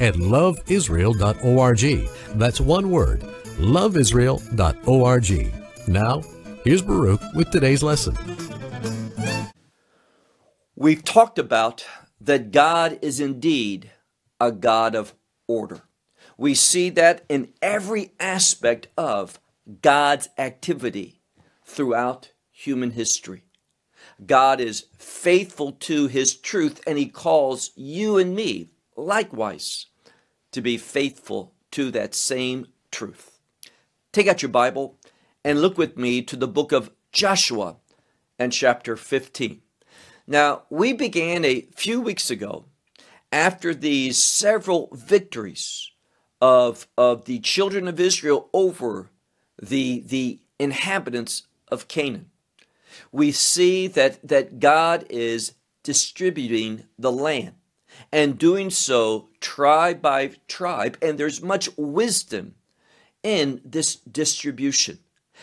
at loveisrael.org. That's one word, loveisrael.org. Now, here's Baruch with today's lesson. We've talked about that God is indeed a God of order. We see that in every aspect of God's activity throughout human history. God is faithful to his truth, and he calls you and me likewise to be faithful to that same truth. Take out your Bible and look with me to the book of Joshua and chapter 15. Now, we began a few weeks ago after these several victories of, of the children of Israel over the, the inhabitants of Canaan. We see that, that God is distributing the land and doing so tribe by tribe. And there's much wisdom in this distribution,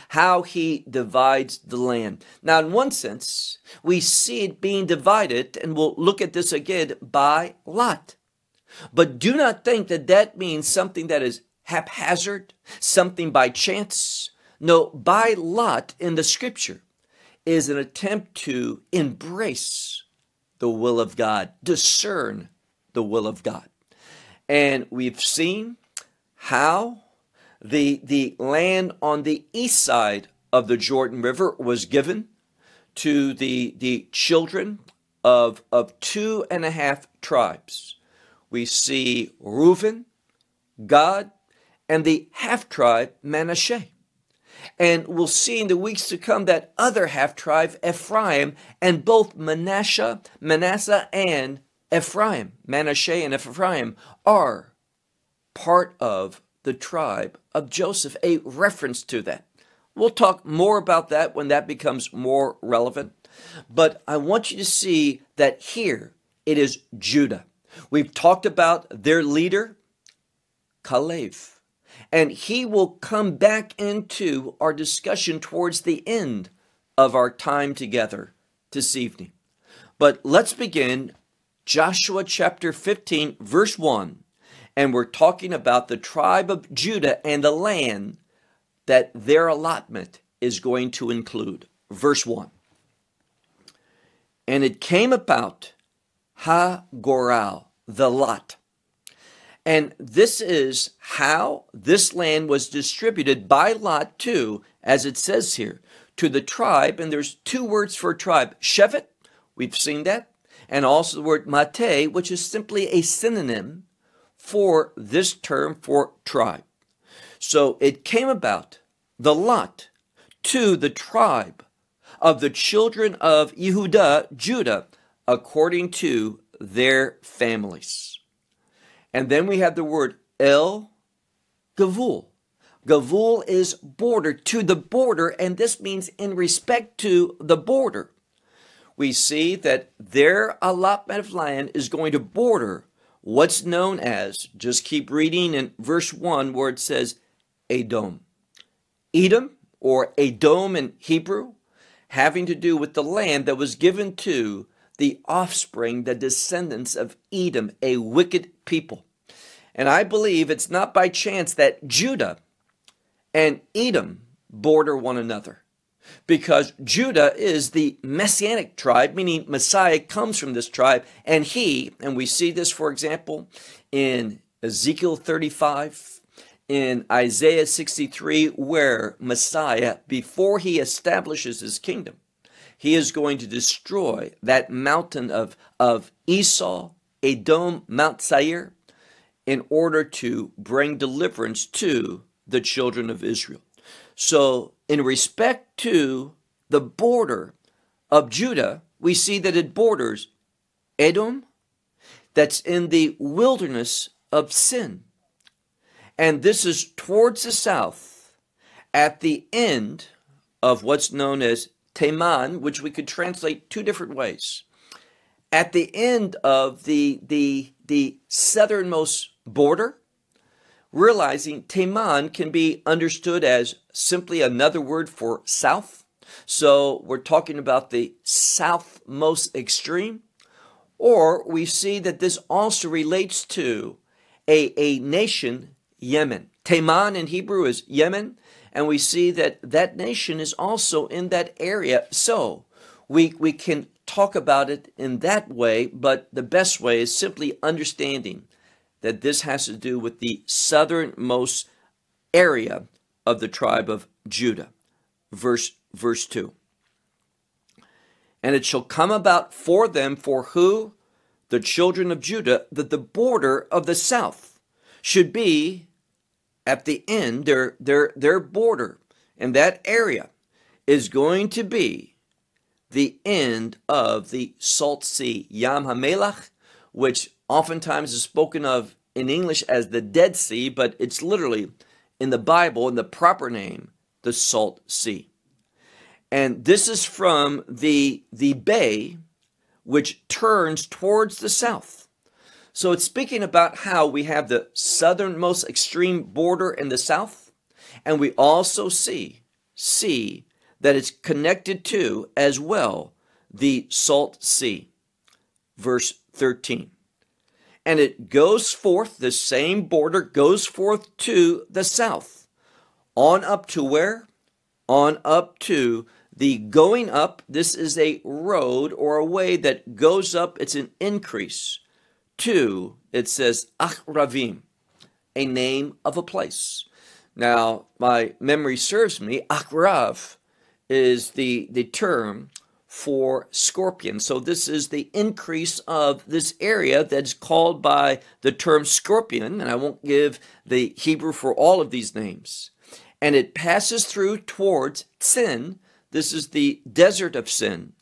how he divides the land. Now, in one sense, we see it being divided, and we'll look at this again by lot. But do not think that that means something that is haphazard, something by chance. No, by lot in the scripture is an attempt to embrace the will of God, discern the will of Gad. And we've seen how the, the land on the east side of the Jordan River was given to the, the children of, of two and a half tribes. We see Reuben, God, and the half tribe Manasseh. And we'll see in the weeks to come that other half tribe, Ephraim, and both Manasseh, Manasseh and Ephraim, Manasseh and Ephraim are part of the tribe of Joseph, a reference to that. We'll talk more about that when that becomes more relevant. But I want you to see that here it is Judah. We've talked about their leader, Caleb, and he will come back into our discussion towards the end of our time together this evening. But let's begin Joshua chapter 15, verse 1, and we're talking about the tribe of Judah and the land that their allotment is going to include. Verse 1. And it came about Ha Goral, the lot. And this is how this land was distributed by lot too, as it says here, to the tribe. And there's two words for tribe Shevet, we've seen that, and also the word mate, which is simply a synonym for this term for tribe. So it came about the lot to the tribe of the children of Yehuda, Judah, according to their families. And then we have the word El Gavul. Gavul is border, to the border, and this means in respect to the border we see that their allotment of land is going to border what's known as, just keep reading in verse 1 where it says Edom. Edom, or Edom in Hebrew, having to do with the land that was given to the offspring, the descendants of Edom, a wicked people. And I believe it's not by chance that Judah and Edom border one another. Because Judah is the messianic tribe, meaning Messiah comes from this tribe, and he, and we see this, for example, in Ezekiel 35, in Isaiah 63, where Messiah, before he establishes his kingdom, he is going to destroy that mountain of, of Esau, Edom, Mount Seir, in order to bring deliverance to the children of Israel. So, in respect to the border of Judah, we see that it borders Edom, that's in the wilderness of sin. And this is towards the south at the end of what's known as Teman, which we could translate two different ways. At the end of the, the, the southernmost border, realizing Teman can be understood as simply another word for south. So we're talking about the southmost extreme. Or we see that this also relates to a, a nation, Yemen. Teman in Hebrew is Yemen, and we see that that nation is also in that area. So we, we can talk about it in that way, but the best way is simply understanding that this has to do with the southernmost area of the tribe of Judah. Verse, verse 2. And it shall come about for them, for who? The children of Judah, that the border of the south should be at the end, their, their, their border and that area is going to be the end of the Salt Sea, Yam HaMelach, which oftentimes is spoken of in English as the Dead Sea, but it's literally in the Bible, in the proper name, the Salt Sea. And this is from the, the bay which turns towards the south. So it's speaking about how we have the southernmost extreme border in the south, and we also see, see that it's connected to as well the Salt Sea. Verse 13. And it goes forth, the same border goes forth to the south, on up to where? On up to the going up. This is a road or a way that goes up, it's an increase to, it says, Achravim, a name of a place. Now, my memory serves me, Achrav is the, the term for scorpion. So this is the increase of this area that's called by the term scorpion, and I won't give the Hebrew for all of these names. And it passes through towards Sin. This is the desert of Sin.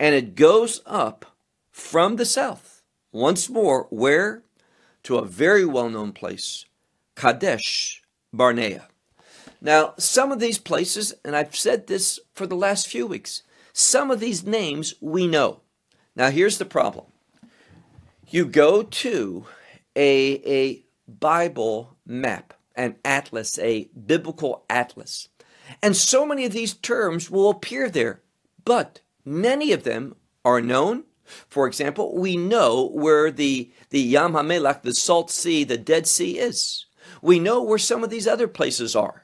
And it goes up from the south. Once more, where? To a very well known place, Kadesh Barnea. Now, some of these places, and I've said this for the last few weeks, some of these names we know. Now, here's the problem you go to a, a Bible map, an atlas, a biblical atlas, and so many of these terms will appear there, but many of them are known. For example, we know where the, the Yam HaMelach, the Salt Sea, the Dead Sea is. We know where some of these other places are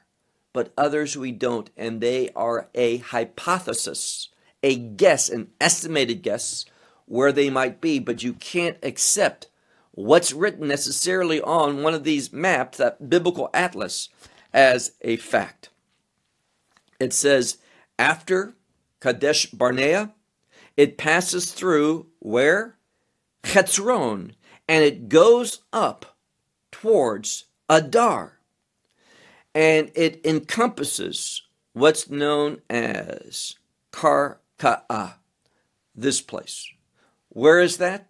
but others we don't. And they are a hypothesis, a guess, an estimated guess where they might be, but you can't accept what's written necessarily on one of these maps, that biblical atlas, as a fact. It says, after Kadesh Barnea, it passes through where? Chetzron, and it goes up towards Adar and it encompasses what's known as Karka'a, this place. Where is that?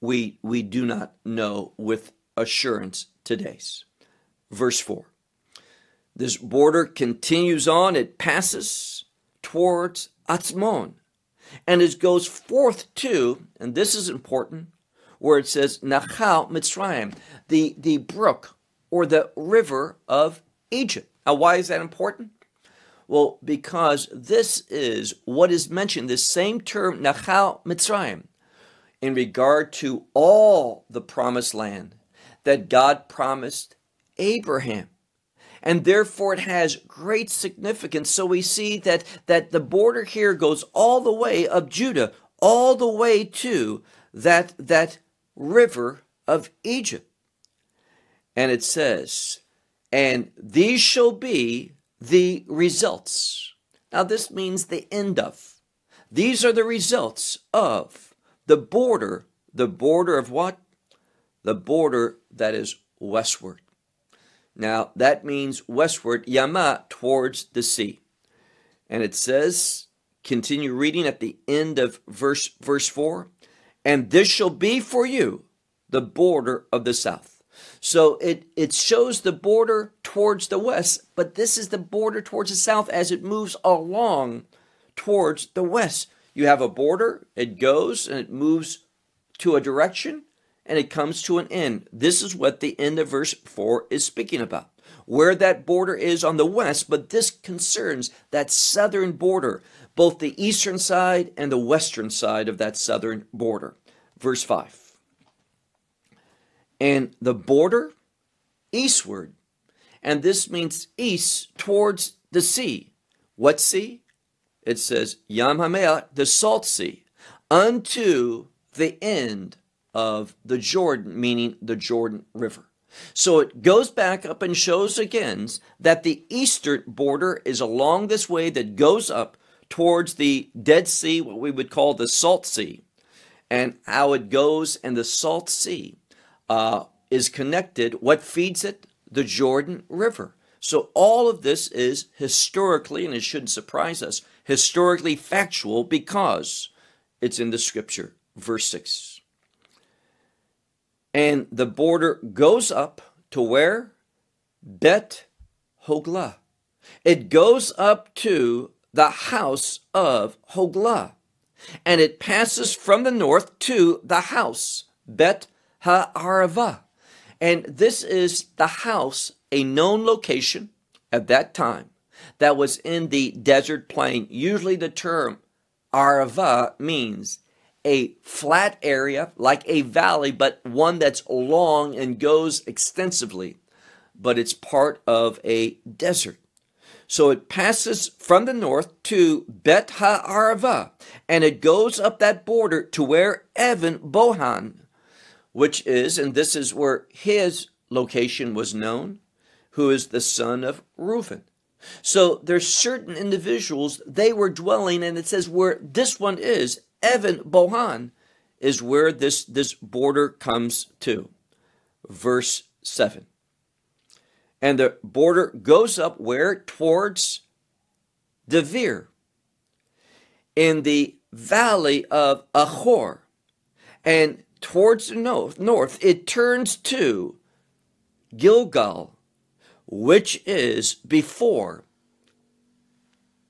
We, we do not know with assurance today's. Verse 4. This border continues on, it passes towards Atzmon, and it goes forth to, and this is important, where it says Nachal Mitzrayim, the, the brook or the river of Egypt. Now, why is that important? Well, because this is what is mentioned, this same term, Nachal Mitzrayim, in regard to all the promised land that God promised Abraham. And therefore it has great significance. So we see that, that the border here goes all the way of Judah, all the way to that, that river of Egypt. And it says, and these shall be the results. Now, this means the end of. These are the results of the border. The border of what? The border that is westward. Now, that means westward, Yama, towards the sea. And it says, continue reading at the end of verse, verse 4 And this shall be for you the border of the south. So it, it shows the border towards the west, but this is the border towards the south as it moves along towards the west. You have a border, it goes and it moves to a direction and it comes to an end. This is what the end of verse 4 is speaking about. Where that border is on the west, but this concerns that southern border, both the eastern side and the western side of that southern border. Verse 5 and the border eastward. And this means east towards the sea. What sea? It says Yam HaMelach, the salt sea, unto the end of the Jordan, meaning the Jordan River. So it goes back up and shows again that the eastern border is along this way that goes up towards the Dead Sea, what we would call the Salt Sea, and how it goes in the Salt Sea uh, is connected. What feeds it? The Jordan River. So all of this is historically, and it shouldn't surprise us, historically factual because it's in the scripture. Verse 6. And the border goes up to where? Bet Hoglah. It goes up to the house of Hoglah. And it passes from the north to the house, Bet Ha'arava. And this is the house, a known location at that time that was in the desert plain. Usually the term Arava means a flat area like a valley, but one that's long and goes extensively, but it's part of a desert. So it passes from the north to Bet Ha'arava, and it goes up that border to where Evan Bohan, which is, and this is where his location was known, who is the son of Reuben. So there's certain individuals they were dwelling, and it says where this one is, Evan Bohan, is where this, this border comes to. Verse 7. And the border goes up where? Towards Devere, in the valley of Achor. And towards the north, north, it turns to Gilgal, which is before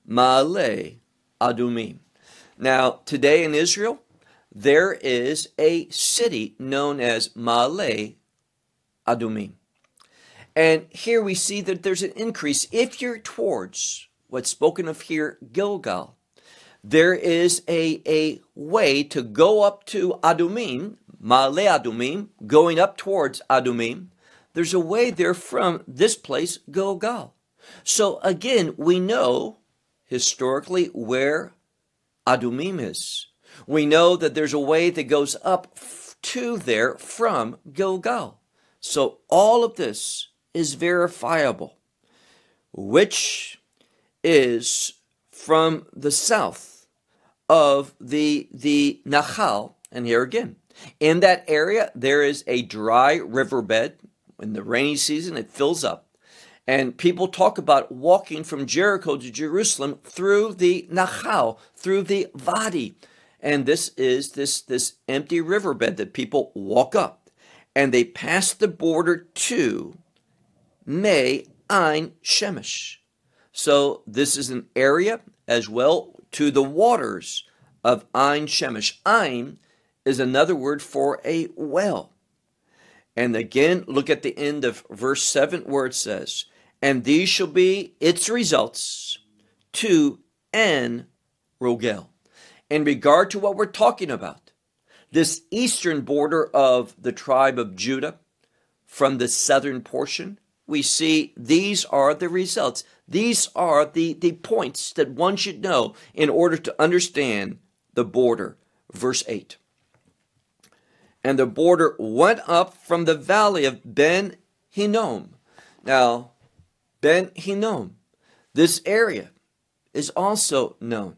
Ma'ale Adumim. Now, today in Israel, there is a city known as Ma'ale Adumim. And here we see that there's an increase. If you're towards what's spoken of here, Gilgal, there is a, a way to go up to Adumim, Ma'ale Adumim, going up towards Adumim, there's a way there from this place, Gilgal. So again, we know historically where Adumim is. We know that there's a way that goes up to there from Gilgal. So all of this is verifiable, which is from the south of the, the Nahal. And here again, in that area, there is a dry riverbed. In the rainy season, it fills up. And people talk about walking from Jericho to Jerusalem through the Nahal, through the Vadi. And this is this, this empty riverbed that people walk up. And they pass the border to Me Ein Shemesh. So this is an area as well to the waters of Ein Shemesh. Ein is another word for a well. And again, look at the end of verse 7 where it says, And these shall be its results to En Rogel. In regard to what we're talking about, this eastern border of the tribe of Judah from the southern portion, we see these are the results. These are the, the points that one should know in order to understand the border. Verse 8 and the border went up from the valley of Ben Hinnom. Now, Ben Hinnom, this area is also known.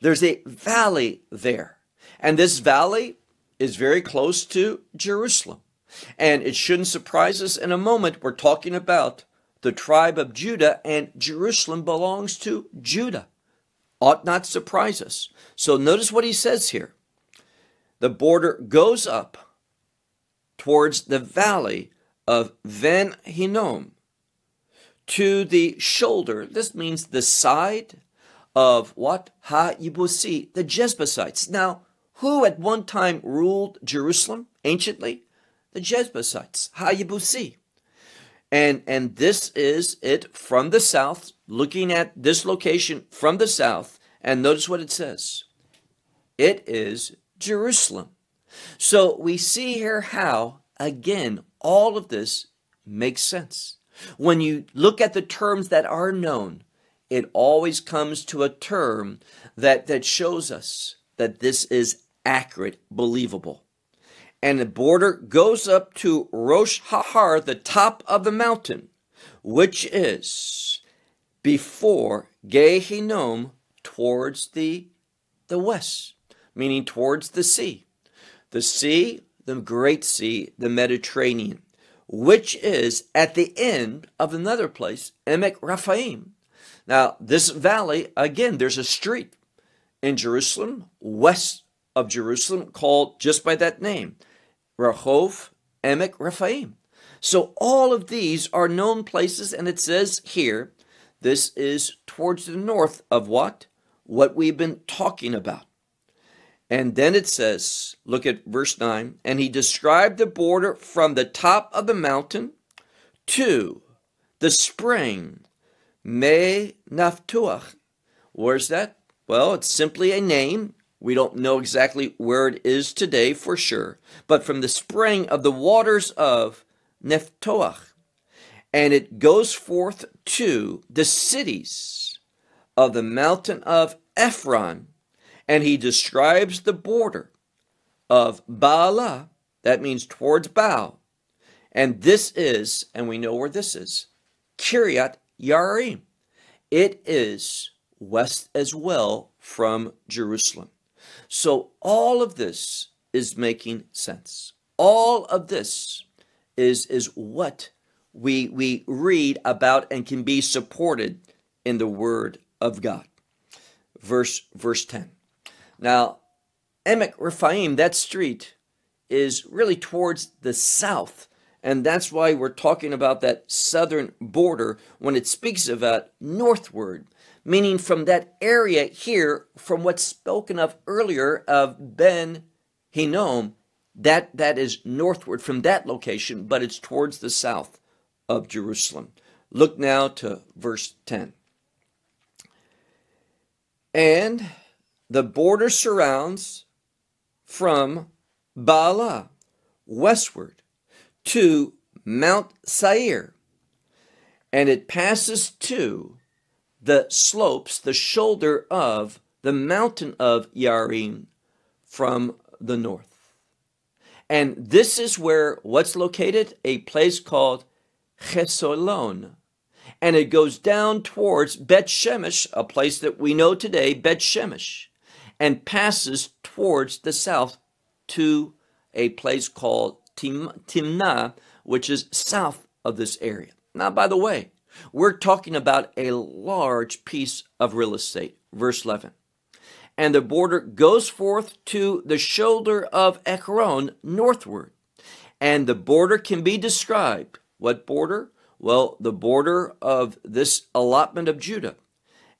There's a valley there, and this valley is very close to Jerusalem. And it shouldn't surprise us in a moment. We're talking about the tribe of Judah, and Jerusalem belongs to Judah. Ought not surprise us. So notice what he says here the border goes up towards the valley of Ben Hinnom to the shoulder. This means the side of what? Ha Yibusi, the Jebusites. Now, who at one time ruled Jerusalem anciently? The Jebusites, Ha Yibusi. And, and this is it from the south, looking at this location from the south. And notice what it says it is Jerusalem. So we see here how, again, all of this makes sense. When you look at the terms that are known, it always comes to a term that, that shows us that this is accurate, believable. And the border goes up to Rosh Har, the top of the mountain, which is before Gehinnom towards the, the west, meaning towards the sea. The sea, the great sea, the Mediterranean which is at the end of another place, Emek Raphaim. Now, this valley, again, there's a street in Jerusalem, west of Jerusalem, called just by that name, Rahov Emek Raphaim. So all of these are known places, and it says here, this is towards the north of what? What we've been talking about. And then it says, look at verse 9, and he described the border from the top of the mountain to the spring, Me Naftuach. Where's that? Well, it's simply a name. We don't know exactly where it is today for sure, but from the spring of the waters of Nephtoach. And it goes forth to the cities of the mountain of Ephron and he describes the border of Baalah, that means towards Baal. And this is, and we know where this is, Kiryat Yarim. It is west as well from Jerusalem. So all of this is making sense. All of this is, is what we, we read about and can be supported in the Word of God. Verse, verse 10. Now, Emek Rephaim, that street, is really towards the south. And that's why we're talking about that southern border when it speaks about northward, meaning from that area here, from what's spoken of earlier of Ben Hinnom, that, that is northward from that location, but it's towards the south of Jerusalem. Look now to verse 10. And the border surrounds from Baalah westward to Mount Seir, and it passes to the slopes, the shoulder of the mountain of Yarim from the north. And this is where what's located? A place called Chesolon and it goes down towards Bet Shemesh, a place that we know today, Bet Shemesh and passes towards the south to a place called Tim- Timnah, which is south of this area. Now, by the way, we're talking about a large piece of real estate. Verse 11. And the border goes forth to the shoulder of Ekron northward. And the border can be described. What border? Well, the border of this allotment of Judah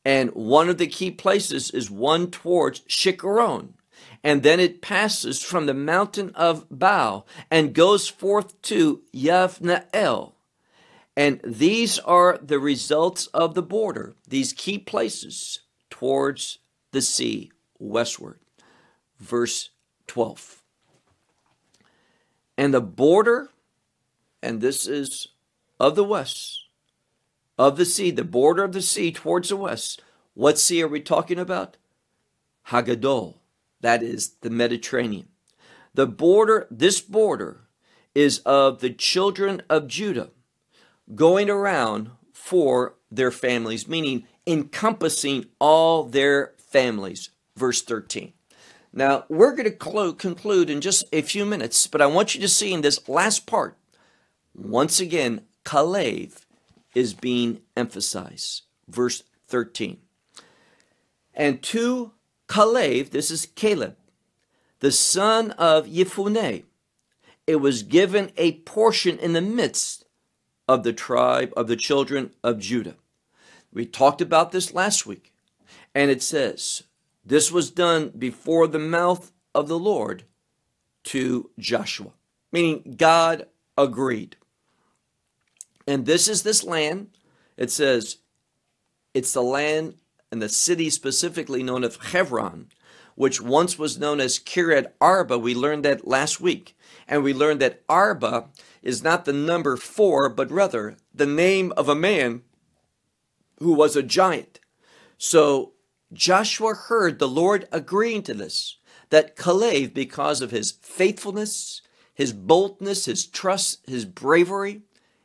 and one of the key places is one towards Shikaron. And then it passes from the mountain of Baal and goes forth to Yavnael. And these are the results of the border, these key places towards the sea westward. Verse 12. And the border, and this is of the west, of the sea, the border of the sea towards the west. What sea are we talking about? Hagadol. That is the Mediterranean. The border, this border, is of the children of Judah going around for their families, meaning encompassing all their families. Verse 13. Now, we're going to conclude in just a few minutes, but I want you to see in this last part, once again, Kalev is being emphasized. Verse 13. And to Caleb, this is Caleb, the son of Yefuneh, it was given a portion in the midst of the tribe of the children of Judah. We talked about this last week, and it says, This was done before the mouth of the Lord to Joshua, meaning God agreed. And this is this land. It says, it's the land and the city specifically known as Hebron, which once was known as Kiryat Arba. We learned that last week. And we learned that Arba is not the number four, but rather the name of a man who was a giant. So Joshua heard the Lord agreeing to this, that Caleb, because of his faithfulness, his boldness, his trust, his bravery,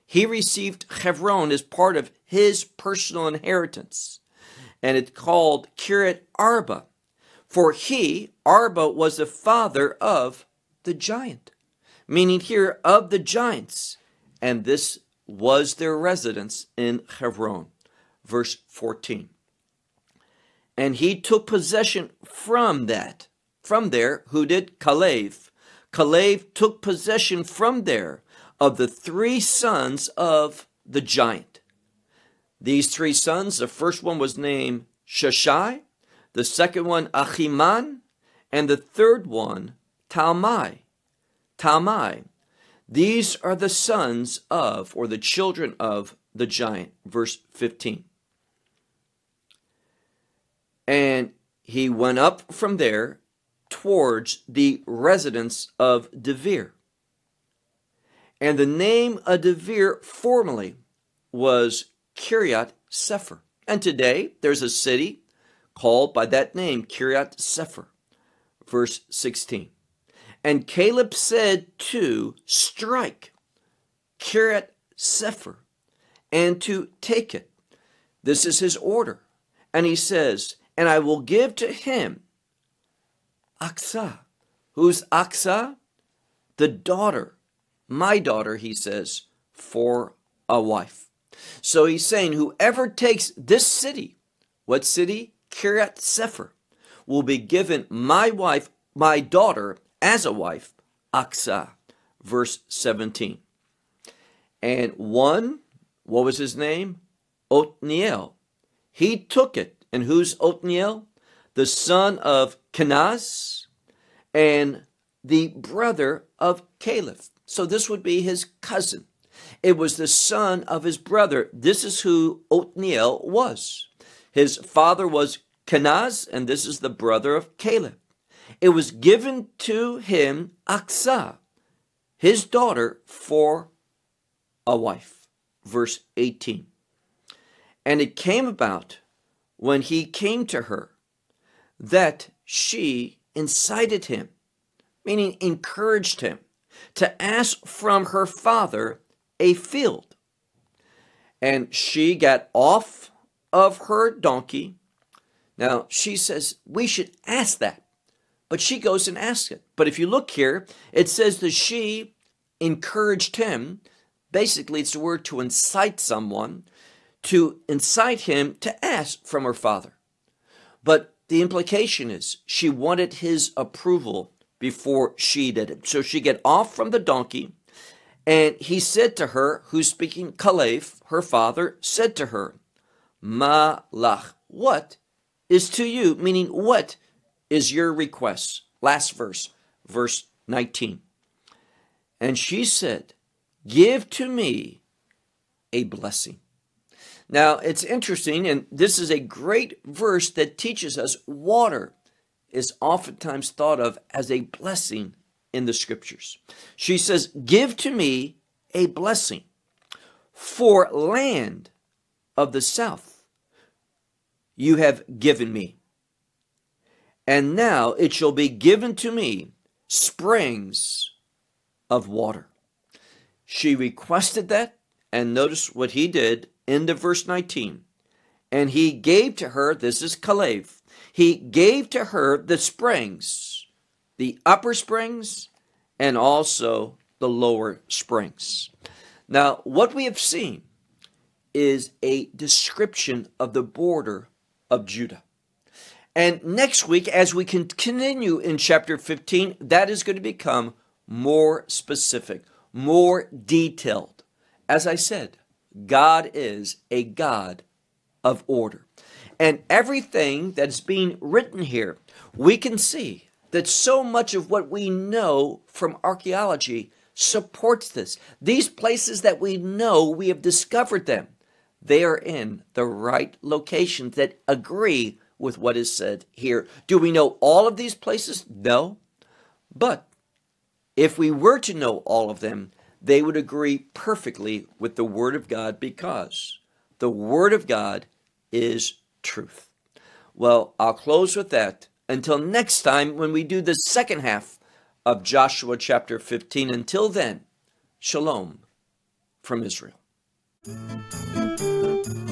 he received Hebron as part of his personal inheritance. And it's called Kiryat Arba. For he, Arba, was the father of the giant, meaning here of the giants. And this was their residence in Hebron. Verse 14. And he took possession from that, from there, who did? Caleb. Caleb took possession from there of the three sons of the giant. These three sons, the first one was named Sheshai, the second one Achiman, and the third one Talmai. Talmai. These are the sons of, or the children of, the giant. Verse 15. And he went up from there towards the residence of Devere. And the name of Devere formerly was Kiryat Sefer. And today there's a city called by that name, Kiryat Sefer. Verse 16. And Caleb said to strike Kiryat Sefer and to take it. This is his order. And he says, And I will give to him Aksa. Who's Aksa? The daughter my daughter, he says, for a wife. So he's saying, whoever takes this city, what city? Kiryat Sefer, will be given my wife, my daughter, as a wife, Aksa. Verse 17. And one, what was his name? Othniel. He took it. And who's Othniel? The son of Kenaz and the brother of Caleb. So this would be his cousin. It was the son of his brother. This is who Othniel was. His father was Kenaz, and this is the brother of Caleb. It was given to him Aksa, his daughter, for a wife. Verse 18. And it came about when he came to her that she incited him, meaning encouraged him to ask from her father a field. And she got off of her donkey. Now, she says, we should ask that. But she goes and asks it. But if you look here, it says that she encouraged him. Basically, it's the word to incite someone, to incite him to ask from her father. But the implication is she wanted his approval before she did it. So she get off from the donkey, and he said to her, who's speaking Caleb, her father, said to her, Ma lach, what is to you? Meaning, what is your request? Last verse, verse 19. And she said, Give to me a blessing. Now, it's interesting, and this is a great verse that teaches us water is oftentimes thought of as a blessing in the scriptures. She says, Give to me a blessing for land of the south you have given me. And now it shall be given to me springs of water. She requested that, and notice what he did in the verse 19. And he gave to her, this is Caleb, he gave to her the springs, the upper springs, and also the lower springs. Now, what we have seen is a description of the border of Judah. And next week, as we continue in chapter 15, that is going to become more specific, more detailed. As I said, God is a God of order. And everything that's being written here, we can see that so much of what we know from archaeology supports this. These places that we know, we have discovered them. They are in the right locations that agree with what is said here. Do we know all of these places? No. But if we were to know all of them, they would agree perfectly with the Word of God because the Word of God is truth. Well, I'll close with that until next time when we do the second half of Joshua chapter 15. Until then, shalom from Israel.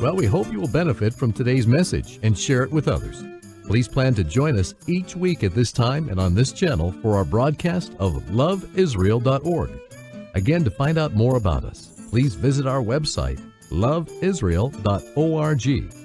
Well, we hope you will benefit from today's message and share it with others. Please plan to join us each week at this time and on this channel for our broadcast of loveisrael.org. Again, to find out more about us, please visit our website, loveisrael.org.